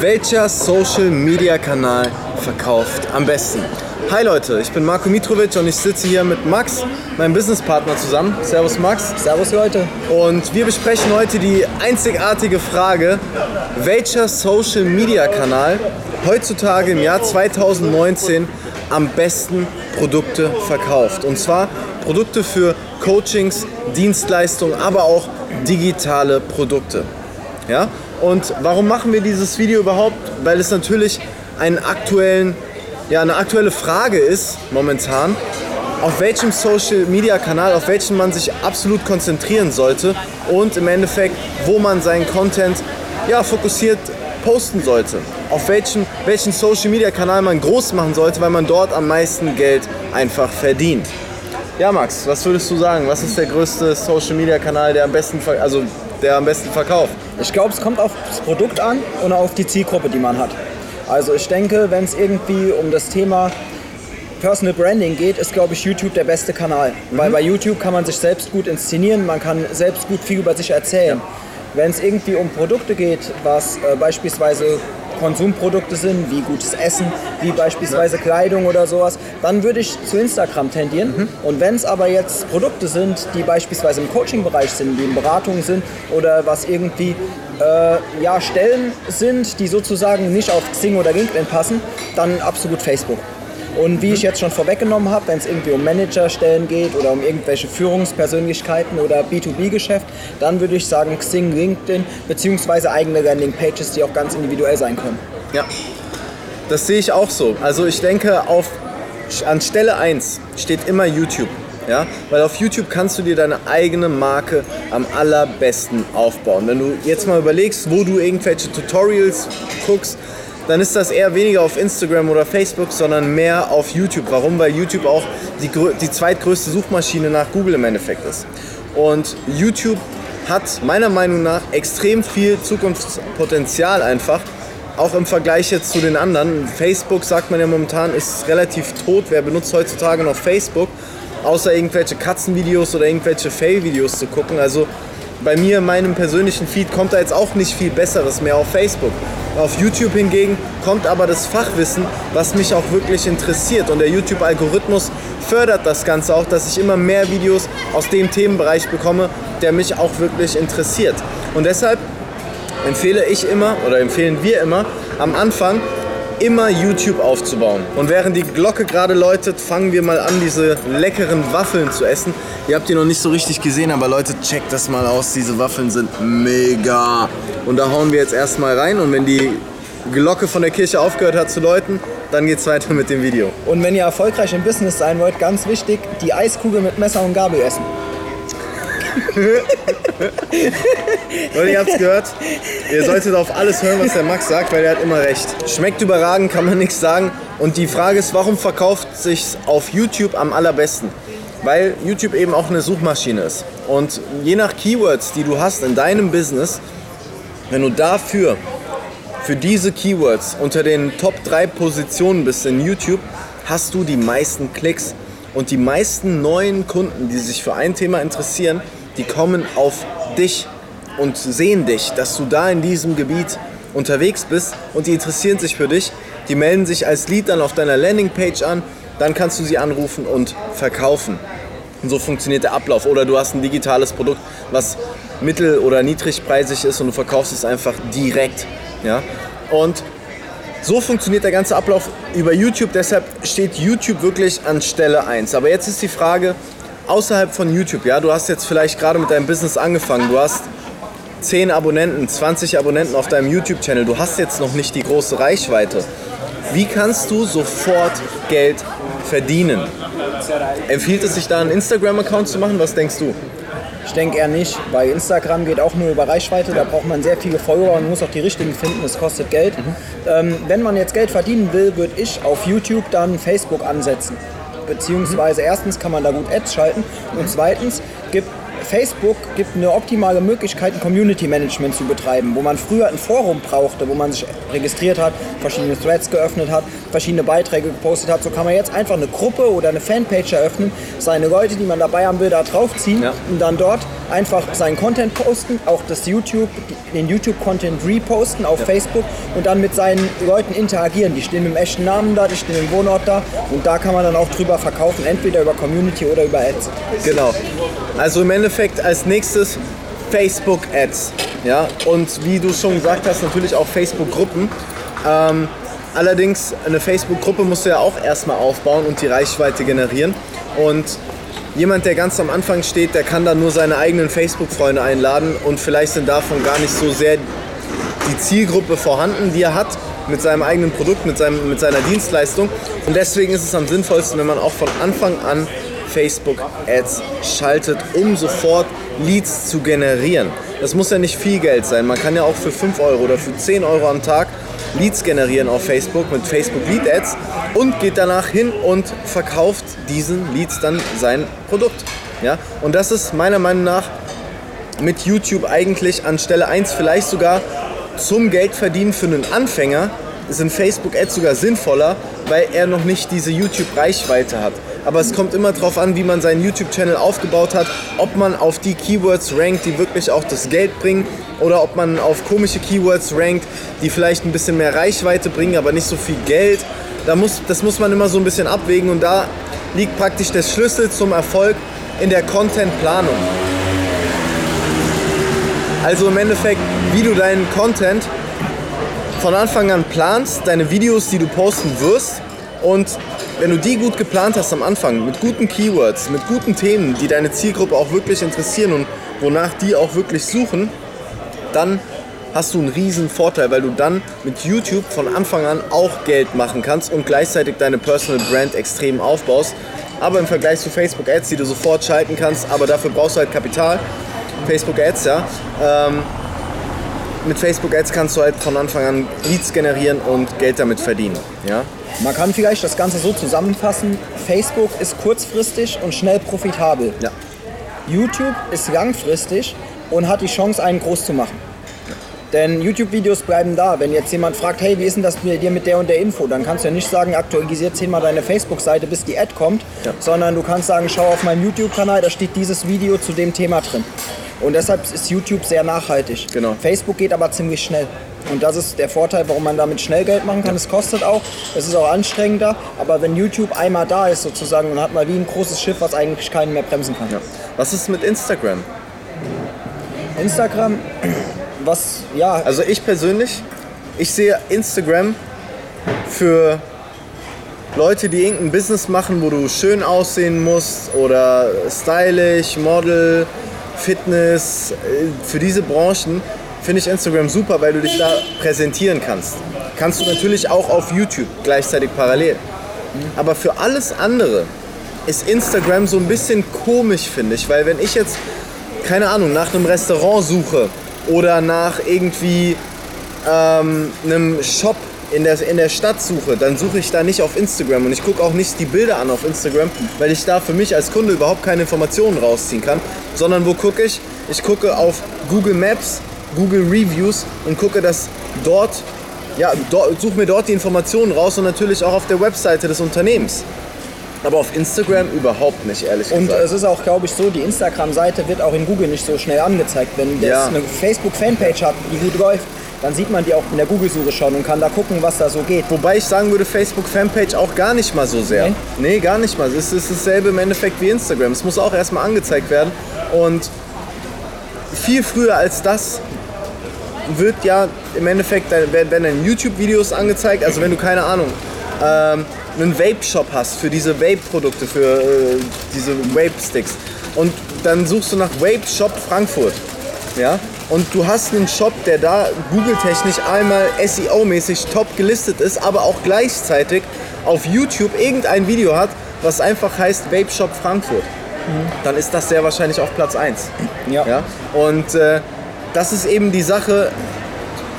Welcher Social Media Kanal verkauft am besten? Hi Leute, ich bin Marco Mitrovic und ich sitze hier mit Max, meinem Businesspartner, zusammen. Servus Max. Servus Leute. Und wir besprechen heute die einzigartige Frage, welcher Social Media Kanal heutzutage im Jahr 2019 am besten Produkte verkauft. Und zwar Produkte für Coachings, Dienstleistungen, aber auch digitale Produkte. Ja? Und warum machen wir dieses Video überhaupt? Weil es natürlich einen aktuellen, ja, eine aktuelle Frage ist momentan, auf welchem Social Media Kanal, auf welchen man sich absolut konzentrieren sollte und im Endeffekt, wo man seinen Content ja, fokussiert posten sollte. Auf welchen, welchen Social Media Kanal man groß machen sollte, weil man dort am meisten Geld einfach verdient. Ja, Max, was würdest du sagen? Was ist der größte Social Media Kanal, der am besten, also der am besten verkauft? Ich glaube, es kommt auf das Produkt an und auf die Zielgruppe, die man hat. Also ich denke, wenn es irgendwie um das Thema Personal Branding geht, ist, glaube ich, YouTube der beste Kanal. Mhm. Weil bei YouTube kann man sich selbst gut inszenieren, man kann selbst gut viel über sich erzählen. Ja. Wenn es irgendwie um Produkte geht, was äh, beispielsweise Konsumprodukte sind, wie gutes Essen, wie beispielsweise Kleidung oder sowas, dann würde ich zu Instagram tendieren. Mhm. Und wenn es aber jetzt Produkte sind, die beispielsweise im Coaching-Bereich sind, die in Beratungen sind oder was irgendwie äh, ja, Stellen sind, die sozusagen nicht auf Xing oder LinkedIn passen, dann absolut Facebook. Und wie ich jetzt schon vorweggenommen habe, wenn es irgendwie um Managerstellen geht oder um irgendwelche Führungspersönlichkeiten oder B2B-Geschäft, dann würde ich sagen Xing, LinkedIn beziehungsweise eigene Landing-Pages, die auch ganz individuell sein können. Ja, das sehe ich auch so. Also ich denke, auf, an Stelle 1 steht immer YouTube. Ja? Weil auf YouTube kannst du dir deine eigene Marke am allerbesten aufbauen. Wenn du jetzt mal überlegst, wo du irgendwelche Tutorials guckst, dann ist das eher weniger auf Instagram oder Facebook, sondern mehr auf YouTube. Warum? Weil YouTube auch die, die zweitgrößte Suchmaschine nach Google im Endeffekt ist. Und YouTube hat meiner Meinung nach extrem viel Zukunftspotenzial einfach, auch im Vergleich jetzt zu den anderen. Facebook sagt man ja momentan ist relativ tot. Wer benutzt heutzutage noch Facebook? Außer irgendwelche Katzenvideos oder irgendwelche Fail-Videos zu gucken. Also bei mir in meinem persönlichen Feed kommt da jetzt auch nicht viel Besseres mehr auf Facebook. Auf YouTube hingegen kommt aber das Fachwissen, was mich auch wirklich interessiert. Und der YouTube-Algorithmus fördert das Ganze auch, dass ich immer mehr Videos aus dem Themenbereich bekomme, der mich auch wirklich interessiert. Und deshalb empfehle ich immer oder empfehlen wir immer am Anfang immer YouTube aufzubauen. Und während die Glocke gerade läutet, fangen wir mal an, diese leckeren Waffeln zu essen. Ihr habt die noch nicht so richtig gesehen, aber Leute, checkt das mal aus. Diese Waffeln sind mega. Und da hauen wir jetzt erstmal rein und wenn die Glocke von der Kirche aufgehört hat zu läuten, dann geht's weiter mit dem Video. Und wenn ihr erfolgreich im Business sein wollt, ganz wichtig, die Eiskugel mit Messer und Gabel essen. Leute, ihr habt's gehört. Ihr solltet auf alles hören, was der Max sagt, weil er hat immer recht. Schmeckt überragend, kann man nichts sagen. Und die Frage ist, warum verkauft sich's auf YouTube am allerbesten? Weil YouTube eben auch eine Suchmaschine ist. Und je nach Keywords, die du hast in deinem Business, wenn du dafür, für diese Keywords unter den Top 3 Positionen bist in YouTube, hast du die meisten Klicks. Und die meisten neuen Kunden, die sich für ein Thema interessieren, die kommen auf dich und sehen dich, dass du da in diesem Gebiet unterwegs bist und die interessieren sich für dich. Die melden sich als Lead dann auf deiner Landingpage an, dann kannst du sie anrufen und verkaufen. Und so funktioniert der Ablauf. Oder du hast ein digitales Produkt, was mittel- oder niedrigpreisig ist und du verkaufst es einfach direkt. Ja? Und so funktioniert der ganze Ablauf über YouTube. Deshalb steht YouTube wirklich an Stelle 1. Aber jetzt ist die Frage, außerhalb von YouTube, ja, du hast jetzt vielleicht gerade mit deinem Business angefangen, du hast 10 Abonnenten, 20 Abonnenten auf deinem YouTube-Channel, du hast jetzt noch nicht die große Reichweite. Wie kannst du sofort Geld verdienen? Empfiehlt es sich da einen Instagram-Account zu machen? Was denkst du? Ich denke eher nicht, weil Instagram geht auch nur über Reichweite, da braucht man sehr viele Follower und muss auch die richtigen finden, das kostet Geld. Mhm. Ähm, wenn man jetzt Geld verdienen will, würde ich auf YouTube dann Facebook ansetzen. Beziehungsweise erstens kann man da gut Ads schalten und zweitens gibt Facebook gibt eine optimale Möglichkeit, ein Community Management zu betreiben, wo man früher ein Forum brauchte, wo man sich registriert hat, verschiedene Threads geöffnet hat, verschiedene Beiträge gepostet hat. So kann man jetzt einfach eine Gruppe oder eine Fanpage eröffnen, seine Leute, die man dabei haben will, da draufziehen Ja. und dann dort einfach seinen Content posten, auch das YouTube, den YouTube-Content reposten auf Facebook und dann mit seinen Leuten interagieren. Die stehen mit dem echten Namen da, die stehen im Wohnort da und da kann man dann auch drüber verkaufen, entweder über Community oder über Ads. Genau. Also im Endeffekt als nächstes Facebook Ads. Ja? Und wie du schon gesagt hast, natürlich auch Facebook Gruppen. Ähm, allerdings eine Facebook Gruppe musst du ja auch erstmal aufbauen und die Reichweite generieren. Und jemand, der ganz am Anfang steht, der kann dann nur seine eigenen Facebook-Freunde einladen und vielleicht sind davon gar nicht so sehr die Zielgruppe vorhanden, die er hat mit seinem eigenen Produkt, mit, seinem, mit seiner Dienstleistung. Und deswegen ist es am sinnvollsten, wenn man auch von Anfang an Facebook Ads schaltet, um sofort Leads zu generieren. Das muss ja nicht viel Geld sein. Man kann ja auch für 5 Euro oder für 10 Euro am Tag Leads generieren auf Facebook mit Facebook Lead Ads und geht danach hin und verkauft diesen Leads dann sein Produkt. Ja? Und das ist meiner Meinung nach mit YouTube eigentlich an Stelle 1 vielleicht sogar zum Geldverdienen für einen Anfänger sind Facebook Ads sogar sinnvoller, weil er noch nicht diese YouTube Reichweite hat. Aber es kommt immer darauf an, wie man seinen YouTube-Channel aufgebaut hat, ob man auf die Keywords rankt, die wirklich auch das Geld bringen, oder ob man auf komische Keywords rankt, die vielleicht ein bisschen mehr Reichweite bringen, aber nicht so viel Geld. Da muss, das muss man immer so ein bisschen abwägen und da liegt praktisch der Schlüssel zum Erfolg in der Content-Planung. Also im Endeffekt, wie du deinen Content von Anfang an planst, deine Videos, die du posten wirst. Und wenn du die gut geplant hast am Anfang, mit guten Keywords, mit guten Themen, die deine Zielgruppe auch wirklich interessieren und wonach die auch wirklich suchen, dann hast du einen riesen Vorteil, weil du dann mit YouTube von Anfang an auch Geld machen kannst und gleichzeitig deine Personal Brand extrem aufbaust. Aber im Vergleich zu Facebook Ads, die du sofort schalten kannst, aber dafür brauchst du halt Kapital. Facebook Ads, ja. Ähm, mit Facebook Ads kannst du halt von Anfang an Leads generieren und Geld damit verdienen. Ja? Man kann vielleicht das Ganze so zusammenfassen, Facebook ist kurzfristig und schnell profitabel. Ja. YouTube ist langfristig und hat die Chance, einen groß zu machen. Denn YouTube-Videos bleiben da. Wenn jetzt jemand fragt, hey, wie ist denn das mit dir mit der und der Info, dann kannst du ja nicht sagen, aktualisier zehnmal deine Facebook-Seite, bis die Ad kommt, Ja. sondern du kannst sagen, schau auf meinem YouTube-Kanal, da steht dieses Video zu dem Thema drin. Und deshalb ist YouTube sehr nachhaltig. Genau. Facebook geht aber ziemlich schnell. Und das ist der Vorteil, warum man damit schnell Geld machen kann. Es kostet auch, es ist auch anstrengender, aber wenn YouTube einmal da ist sozusagen, dann hat man wie ein großes Schiff, was eigentlich keinen mehr bremsen kann. Ja. Was ist mit Instagram? Instagram, was, ja, Also ich persönlich, ich sehe Instagram für Leute, die irgendein Business machen, wo du schön aussehen musst oder stylisch, Model, Fitness, äh, für diese Branchen finde ich Instagram super, weil du dich da präsentieren kannst. Kannst du natürlich auch auf YouTube gleichzeitig parallel. Aber für alles andere ist Instagram so ein bisschen komisch, finde ich, weil wenn ich jetzt, keine Ahnung, nach einem Restaurant suche oder nach irgendwie ähm, einem Shop in der, in der Stadt suche, dann suche ich da nicht auf Instagram und ich gucke auch nicht die Bilder an auf Instagram, weil ich da für mich als Kunde überhaupt keine Informationen rausziehen kann, sondern wo gucke ich? Ich gucke auf Google Maps, Google Reviews und gucke, dass dort, ja, dort, suche mir dort die Informationen raus und natürlich auch auf der Webseite des Unternehmens. Aber auf Instagram überhaupt nicht, ehrlich Und gesagt. es ist auch, glaube ich, so, die Instagram-Seite wird auch in Google nicht so schnell angezeigt. Wenn das Ja. eine Facebook-Fanpage hat, die gut läuft, dann sieht man die auch in der Google-Suche schon und kann da gucken, was da so geht. Wobei ich sagen würde, Facebook-Fanpage auch gar nicht mal so sehr. Nee? Nee, gar nicht mal. Es ist dasselbe im Endeffekt wie Instagram. Es muss auch erstmal angezeigt werden. Und viel früher als das wird ja im Endeffekt, werden dann YouTube-Videos angezeigt. Also wenn du keine Ahnung, ähm, einen Vape-Shop hast für diese Vape-Produkte, für äh, diese Vape-Sticks. Und dann suchst du nach Vape-Shop Frankfurt. Ja? Und du hast einen Shop, der da Google-technisch einmal SEO-mäßig top gelistet ist, aber auch gleichzeitig auf YouTube irgendein Video hat, was einfach heißt Vape Shop Frankfurt. Dann ist das sehr wahrscheinlich auf Platz 1. Ja. Ja? Und äh, das ist eben die Sache,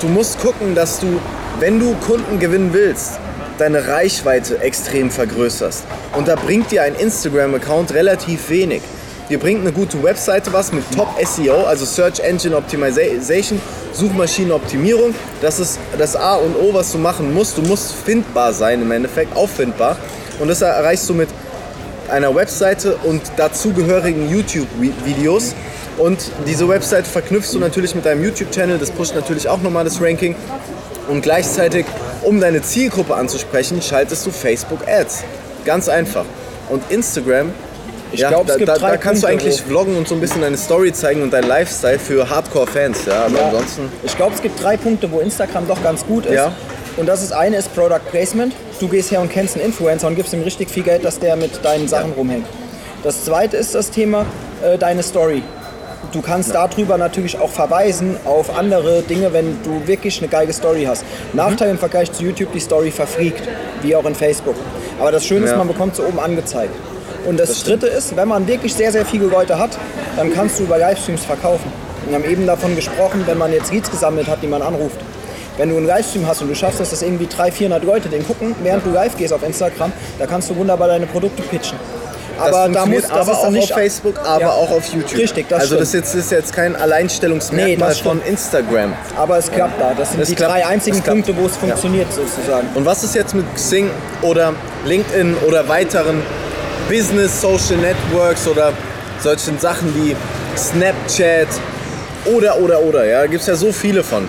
du musst gucken, dass du, wenn du Kunden gewinnen willst, deine Reichweite extrem vergrößerst. Und da bringt dir ein Instagram-Account relativ wenig. Dir bringt eine gute Webseite was mit Top SEO, also Search Engine Optimization, Suchmaschinenoptimierung. Das ist das A und O, was du machen musst. Du musst findbar sein im Endeffekt, auffindbar. Und das erreichst du mit einer Webseite und dazugehörigen YouTube-Videos. Und diese Webseite verknüpfst du natürlich mit deinem YouTube-Channel, das pusht natürlich auch nochmal das Ranking. Und gleichzeitig, um deine Zielgruppe anzusprechen, schaltest du Facebook Ads. Ganz einfach. Und Instagram, Ich ja, glaub, es da, da, da kannst du Punkte, eigentlich vloggen und so ein bisschen deine Story zeigen und dein Lifestyle für Hardcore-Fans. Ja, aber Ja, ansonsten. ich glaube, es gibt drei Punkte, wo Instagram doch ganz gut ist. Ja. Und das ist eine ist Product Placement. Du gehst her und kennst einen Influencer und gibst ihm richtig viel Geld, dass der mit deinen Sachen Ja. rumhängt. Das zweite ist das Thema äh, deine Story. Du kannst darüber natürlich auch verweisen auf andere Dinge, wenn du wirklich eine geile Story hast. Mhm. Nachteil im Vergleich zu YouTube, die Story verfliegt, wie auch in Facebook. Aber das Schöne ist, Ja. man bekommt sie oben angezeigt. Und das, Das dritte ist, wenn man wirklich sehr, sehr viele Leute hat, dann kannst du über Livestreams verkaufen. Wir haben eben davon gesprochen, wenn man jetzt Leads gesammelt hat, die man anruft. Wenn du einen Livestream hast und du schaffst es, dass irgendwie 300, 400 Leute den gucken, während du live gehst auf Instagram, da kannst du wunderbar deine Produkte pitchen. Das Aber da muss, das aber auch nicht auf Facebook, aber Ja. auch auf YouTube. Richtig, das Also das jetzt, ist jetzt kein Alleinstellungsmerkmal Nee, von. Instagram. Aber es klappt da. Das sind Es die klappt. drei einzigen Es klappt. Punkte, wo es funktioniert sozusagen. Und was ist jetzt mit Xing oder LinkedIn oder weiteren Business Social Networks oder solchen Sachen wie Snapchat oder oder oder, ja, gibt es ja so viele von.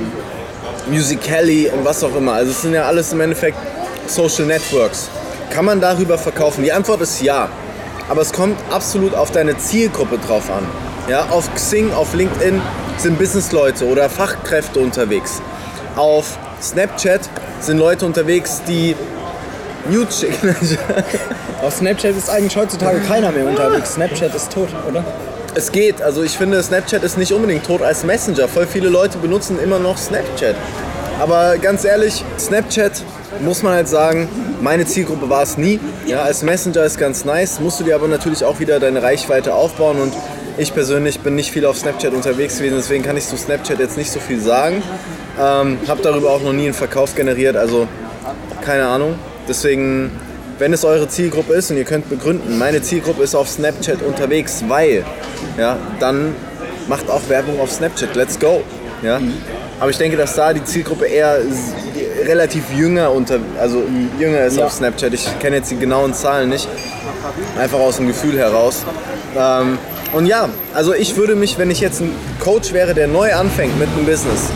Musically und was auch immer. Also es sind ja alles im Endeffekt Social Networks. Kann man darüber verkaufen? Die Antwort ist ja. Aber es kommt absolut auf deine Zielgruppe drauf an. Ja, auf Xing, auf LinkedIn sind Businessleute oder Fachkräfte unterwegs. Auf Snapchat sind Leute unterwegs, die Nude schicken. Auf Snapchat ist eigentlich heutzutage keiner mehr unterwegs. Snapchat ist tot, oder? es geht. Also ich finde, Snapchat ist nicht unbedingt tot als Messenger. Voll viele Leute benutzen immer noch Snapchat. Aber ganz ehrlich, Snapchat muss man halt sagen, meine Zielgruppe war es nie. Ja, als Messenger ist ganz nice, musst du dir aber natürlich auch wieder deine Reichweite aufbauen und ich persönlich bin nicht viel auf Snapchat unterwegs gewesen, deswegen kann ich zu Snapchat jetzt nicht so viel sagen. Ähm, habe darüber auch noch nie einen Verkauf generiert, also keine Ahnung. Deswegen, wenn es eure Zielgruppe ist und ihr könnt begründen, meine Zielgruppe ist auf Snapchat unterwegs, weil, ja, dann macht auch Werbung auf Snapchat. Let's go. Ja. Aber ich denke, dass da die Zielgruppe eher relativ jünger unter, also jünger ist Ja. auf Snapchat. Ich kenne jetzt die genauen Zahlen nicht, einfach aus dem Gefühl heraus. Ähm, und ja, also ich würde mich, wenn ich jetzt ein Coach wäre, der neu anfängt mit einem Business,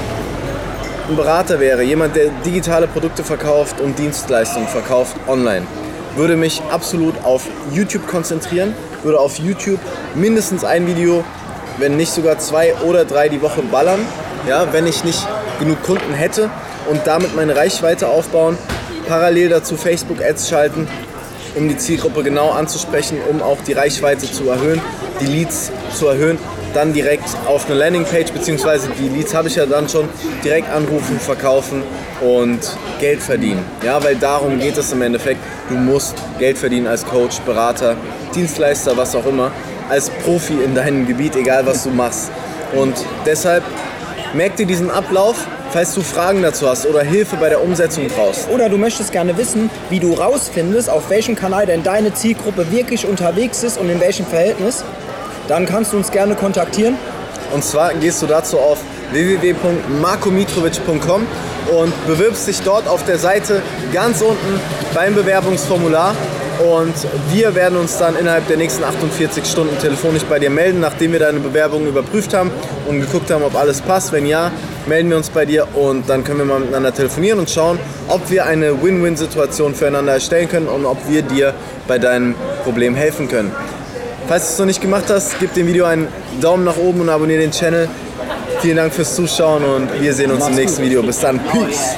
ein Berater wäre, jemand, der digitale Produkte verkauft und Dienstleistungen verkauft online, würde mich absolut auf YouTube konzentrieren, würde auf YouTube mindestens ein Video, wenn nicht sogar zwei oder drei die Woche ballern, ja, wenn ich nicht genug Kunden hätte und damit meine Reichweite aufbauen, parallel dazu Facebook-Ads schalten, um die Zielgruppe genau anzusprechen, um auch die Reichweite zu erhöhen, die Leads zu erhöhen, dann direkt auf eine Landingpage, beziehungsweise die Leads habe ich ja dann schon, direkt anrufen, verkaufen und Geld verdienen. Ja, weil darum geht es im Endeffekt. Du musst Geld verdienen als Coach, Berater, Dienstleister, was auch immer, als Profi in deinem Gebiet, egal was du machst. Und deshalb merk dir diesen Ablauf, falls du Fragen dazu hast oder Hilfe bei der Umsetzung brauchst. Oder du möchtest gerne wissen, wie du rausfindest, auf welchem Kanal denn deine Zielgruppe wirklich unterwegs ist und in welchem Verhältnis, dann kannst du uns gerne kontaktieren. Und zwar gehst du dazu auf www.markomitrovic.com und bewirbst dich dort auf der Seite ganz unten beim Bewerbungsformular. Und wir werden uns dann innerhalb der nächsten 48 Stunden telefonisch bei dir melden, nachdem wir deine Bewerbung überprüft haben und geguckt haben, ob alles passt. Wenn ja, melden wir uns bei dir und dann können wir mal miteinander telefonieren und schauen, ob wir eine Win-Win-Situation füreinander erstellen können und ob wir dir bei deinem Problem helfen können. Falls du es noch nicht gemacht hast, gib dem Video einen Daumen nach oben und abonniere den Channel. Vielen Dank fürs Zuschauen und wir sehen uns im nächsten. Video. Bis dann. Peace.